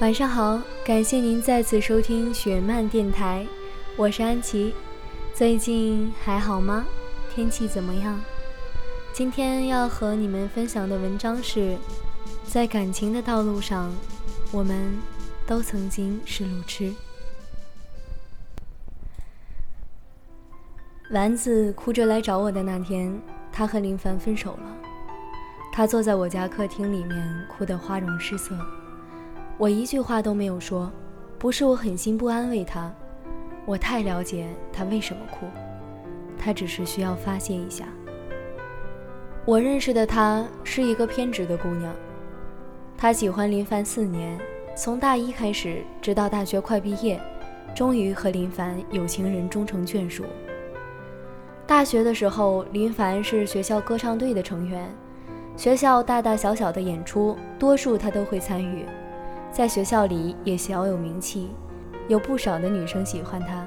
晚上好，感谢您再次收听雪漫电台，我是安琪。最近还好吗？天气怎么样？今天要和你们分享的文章是：在感情的道路上，我们都曾经是路痴。丸子哭着来找我的那天，他和林凡分手了。他坐在我家客厅里面，哭得花容失色。我一句话都没有说，不是我狠心不安慰他，我太了解他为什么哭，他只是需要发泄一下。我认识的她是一个偏执的姑娘，她喜欢林凡四年，从大一开始，直到大学快毕业，终于和林凡有情人终成眷属。大学的时候，林凡是学校歌唱队的成员，学校大大小小的演出，多数他都会参与。在学校里也小有名气，有不少的女生喜欢他，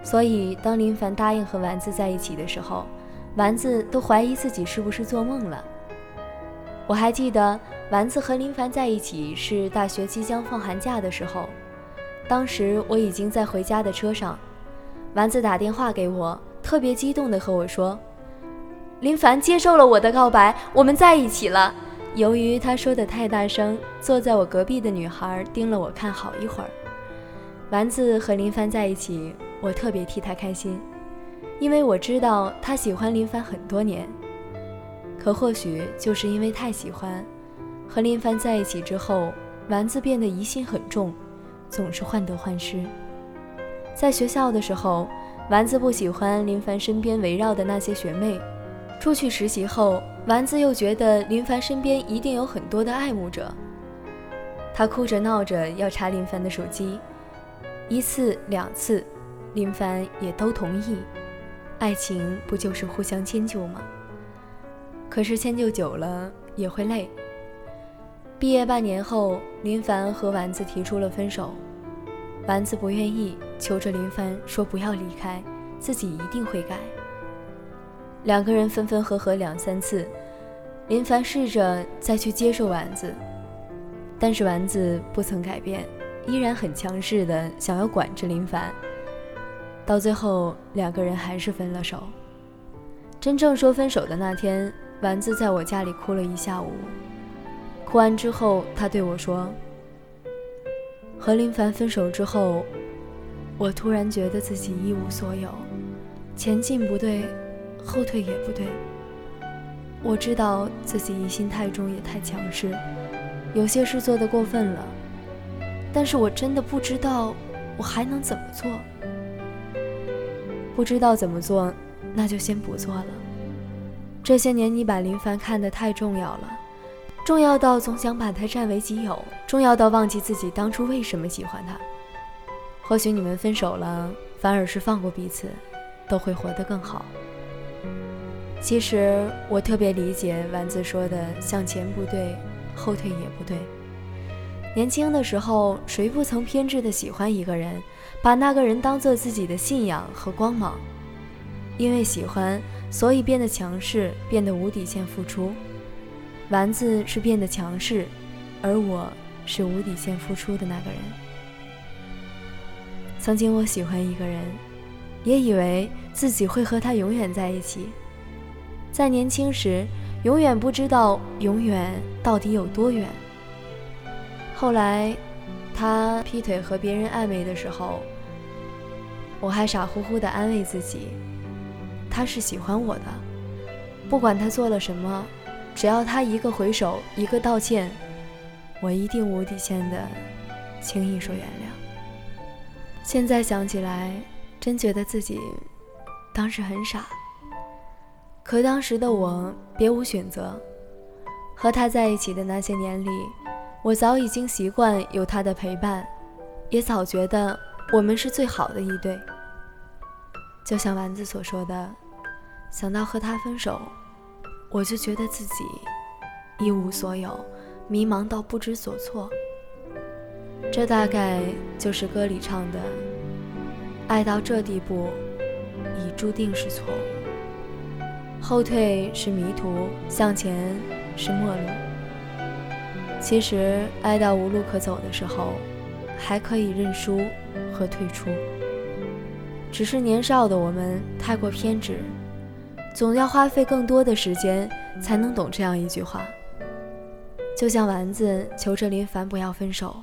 所以当林凡答应和丸子在一起的时候，丸子都怀疑自己是不是做梦了。我还记得丸子和林凡在一起是大学即将放寒假的时候，当时我已经在回家的车上，丸子打电话给我，特别激动地和我说：“林凡接受了我的告白，我们在一起了。”由于他说的太大声，坐在我隔壁的女孩盯了我看好一会儿。丸子和林凡在一起，我特别替他开心，因为我知道他喜欢林凡很多年。可或许就是因为太喜欢，和林凡在一起之后，丸子变得疑心很重，总是患得患失。在学校的时候，丸子不喜欢林凡身边围绕的那些学妹。出去实习后，丸子又觉得林凡身边一定有很多的爱慕者。他哭着闹着要查林凡的手机，一次两次，林凡也都同意。爱情不就是互相迁就吗？可是迁就久了也会累。毕业半年后，林凡和丸子提出了分手，丸子不愿意，求着林凡说不要离开，自己一定会改。两个人分分合合两三次，林凡试着再去接受丸子，但是丸子不曾改变，依然很强势的想要管着林凡。到最后，两个人还是分了手。真正说分手的那天，丸子在我家里哭了一下午。哭完之后，他对我说：“和林凡分手之后，我突然觉得自己一无所有，前进不对。”后退也不对。我知道自己疑心太重，也太强势，有些事做得过分了。但是我真的不知道我还能怎么做。不知道怎么做，那就先不做了。这些年你把林凡看得太重要了，重要到总想把他占为己有，重要到忘记自己当初为什么喜欢他。或许你们分手了，反而是放过彼此，都会活得更好。其实我特别理解丸子说的“向前不对，后退也不对”。年轻的时候，谁不曾偏执的喜欢一个人，把那个人当做自己的信仰和光芒？因为喜欢，所以变得强势，变得无底线付出。丸子是变得强势，而我是无底线付出的那个人。曾经我喜欢一个人，也以为自己会和他永远在一起。在年轻时，永远不知道永远到底有多远。后来，他劈腿和别人暧昧的时候，我还傻乎乎的安慰自己，他是喜欢我的，不管他做了什么，只要他一个回首，一个道歉，我一定无底线的轻易说原谅。现在想起来，真觉得自己当时很傻。可当时的我别无选择，和他在一起的那些年里，我早已经习惯有他的陪伴，也早觉得我们是最好的一对。就像丸子所说的，想到和他分手，我就觉得自己一无所有，迷茫到不知所措。这大概就是歌里唱的：“爱到这地步，已注定是错误。”后退是迷途，向前是陌路。其实爱到无路可走的时候，还可以认输和退出。只是年少的我们太过偏执，总要花费更多的时间才能懂这样一句话。就像丸子求着林凡不要分手，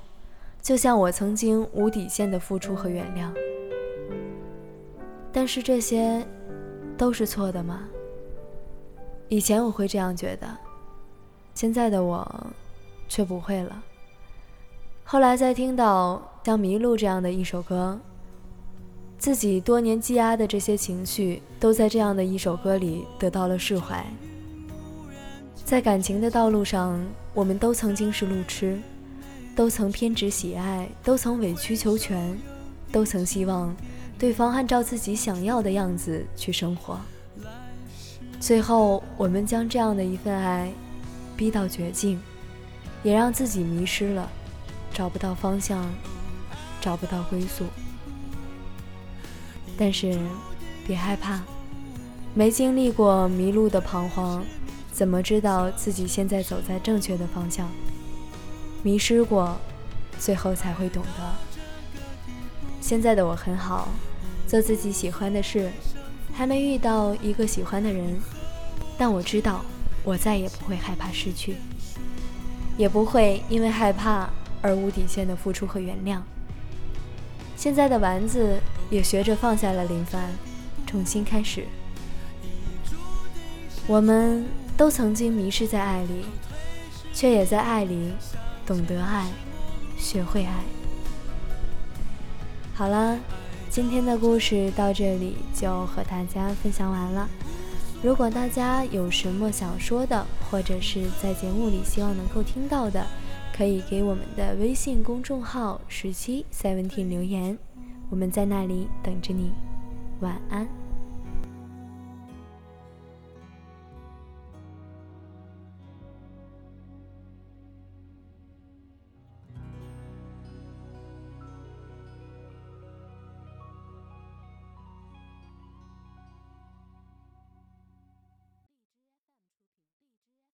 就像我曾经无底线的付出和原谅。但是这些，都是错的吗？以前我会这样觉得，现在的我，却不会了。后来在听到像《迷路》这样的一首歌，自己多年积压的这些情绪，都在这样的一首歌里得到了释怀。在感情的道路上，我们都曾经是路痴，都曾偏执喜爱，都曾委曲求全，都曾希望。对方按照自己想要的样子去生活，最后我们将这样的一份爱逼到绝境，也让自己迷失了，找不到方向，找不到归宿。但是别害怕，没经历过迷路的彷徨，怎么知道自己现在走在正确的方向？迷失过，最后才会懂得。现在的我很好，做自己喜欢的事，还没遇到一个喜欢的人，但我知道，我再也不会害怕失去，也不会因为害怕而无底线的付出和原谅。现在的丸子也学着放下了林凡，重新开始。我们都曾经迷失在爱里，却也在爱里懂得爱，学会爱。好了，今天的故事到这里就和大家分享完了。如果大家有什么想说的，或者是在节目里希望能够听到的，可以给我们的微信公众号十七 seventeen 留言，我们在那里等着你。晚安。